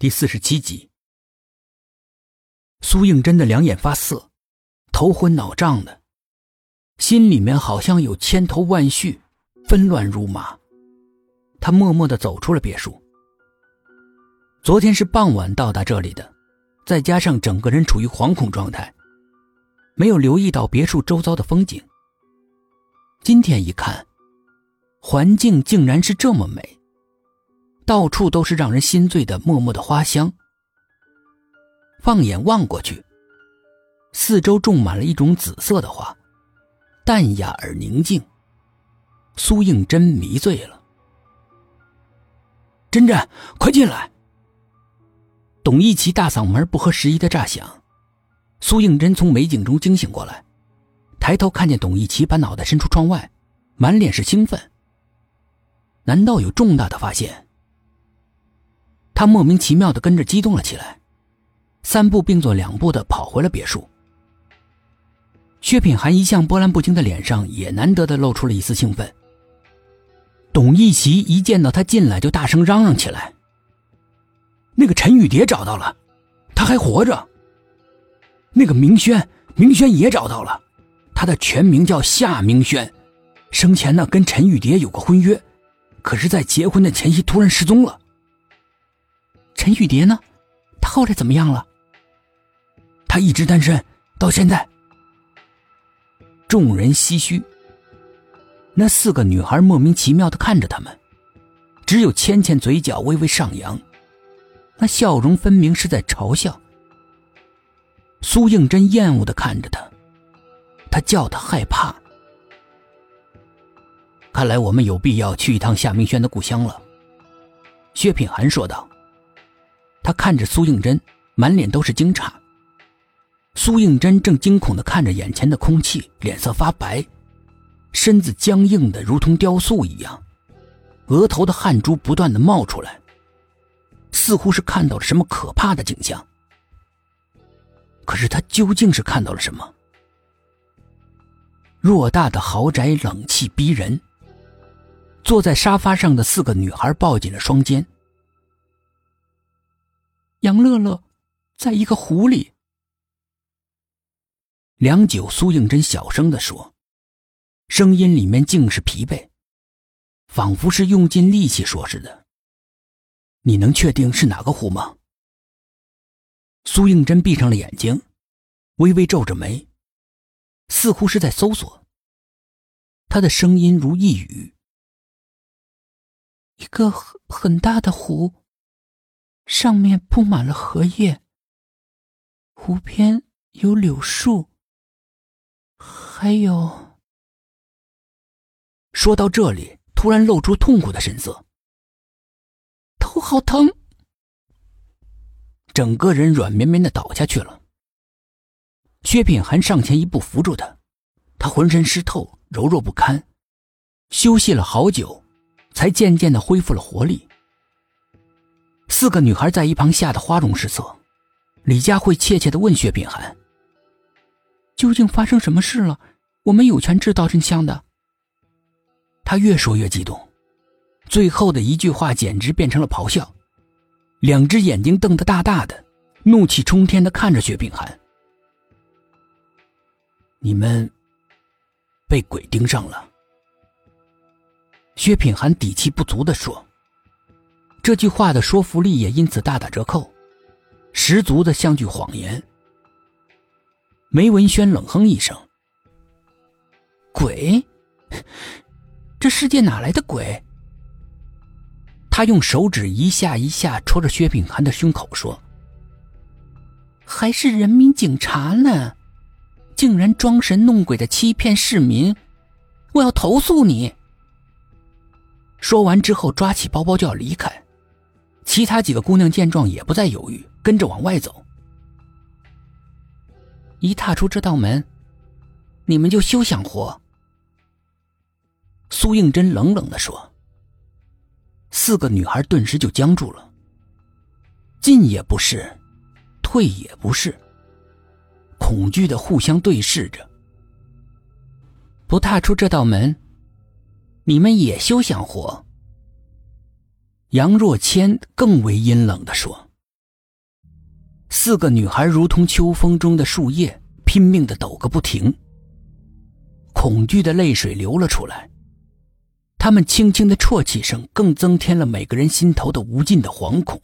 第四十七集，苏应真的两眼发涩，头昏脑胀的，心里面好像有千头万绪，纷乱如麻。他默默的走出了别墅。昨天是傍晚到达这里的，再加上整个人处于惶恐状态，没有留意到别墅周遭的风景。今天一看，环境竟然是这么美。到处都是让人心醉的默默的花香。放眼望过去，四周种满了一种紫色的花，淡雅而宁静。苏应真迷醉了。真真，快进来！董一奇大嗓门不合时宜的炸响。苏应真从美景中惊醒过来，抬头看见董一奇把脑袋伸出窗外，满脸是兴奋。难道有重大的发现？他莫名其妙的跟着激动了起来，三步并作两步的跑回了别墅。薛品涵一向波澜不惊的脸上也难得的露出了一丝兴奋。董一奇一见到他进来就大声嚷嚷起来：“那个陈雨蝶找到了，他还活着。那个明轩，明轩也找到了，他的全名叫夏明轩，生前呢跟陈雨蝶有过婚约，可是，在结婚的前夕突然失踪了。”陈玉蝶呢？她后来怎么样了？她一直单身到现在。众人唏嘘。那四个女孩莫名其妙的看着他们，只有芊芊嘴角微微上扬，那笑容分明是在嘲笑。苏应真厌恶的看着他，他叫他害怕。看来我们有必要去一趟夏明轩的故乡了。薛品涵说道。他看着苏应真，满脸都是惊诧。苏应真正惊恐的看着眼前的空气，脸色发白，身子僵硬的如同雕塑一样，额头的汗珠不断的冒出来，似乎是看到了什么可怕的景象。可是他究竟是看到了什么？偌大的豪宅，冷气逼人。坐在沙发上的四个女孩抱紧了双肩。杨乐乐，在一个湖里。良久，苏应真小声的说，声音里面尽是疲惫，仿佛是用尽力气说似的。你能确定是哪个湖吗？苏应真闭上了眼睛，微微皱着眉，似乎是在搜索。他的声音如一语：“一个很很大的湖。”上面铺满了荷叶，湖边有柳树，还有。说到这里，突然露出痛苦的神色，头好疼，整个人软绵绵的倒下去了。薛品涵上前一步扶住他，他浑身湿透，柔弱不堪，休息了好久，才渐渐的恢复了活力。四个女孩在一旁吓得花容失色，李佳慧怯怯的问薛品涵：“究竟发生什么事了？我们有权知道真相的。”他越说越激动，最后的一句话简直变成了咆哮，两只眼睛瞪得大大的，怒气冲天的看着薛品涵：“你们被鬼盯上了。”薛品涵底气不足的说。这句话的说服力也因此大打折扣，十足的像句谎言。梅文轩冷哼一声：“鬼？这世界哪来的鬼？”他用手指一下一下戳着薛品涵的胸口，说：“还是人民警察呢，竟然装神弄鬼的欺骗市民！我要投诉你！”说完之后，抓起包包就要离开。其他几个姑娘见状也不再犹豫，跟着往外走。一踏出这道门，你们就休想活。”苏应真冷冷的说。四个女孩顿时就僵住了，进也不是，退也不是，恐惧的互相对视着。不踏出这道门，你们也休想活。杨若谦更为阴冷地说。四个女孩如同秋风中的树叶，拼命的抖个不停。恐惧的泪水流了出来，他们轻轻的啜泣声更增添了每个人心头的无尽的惶恐。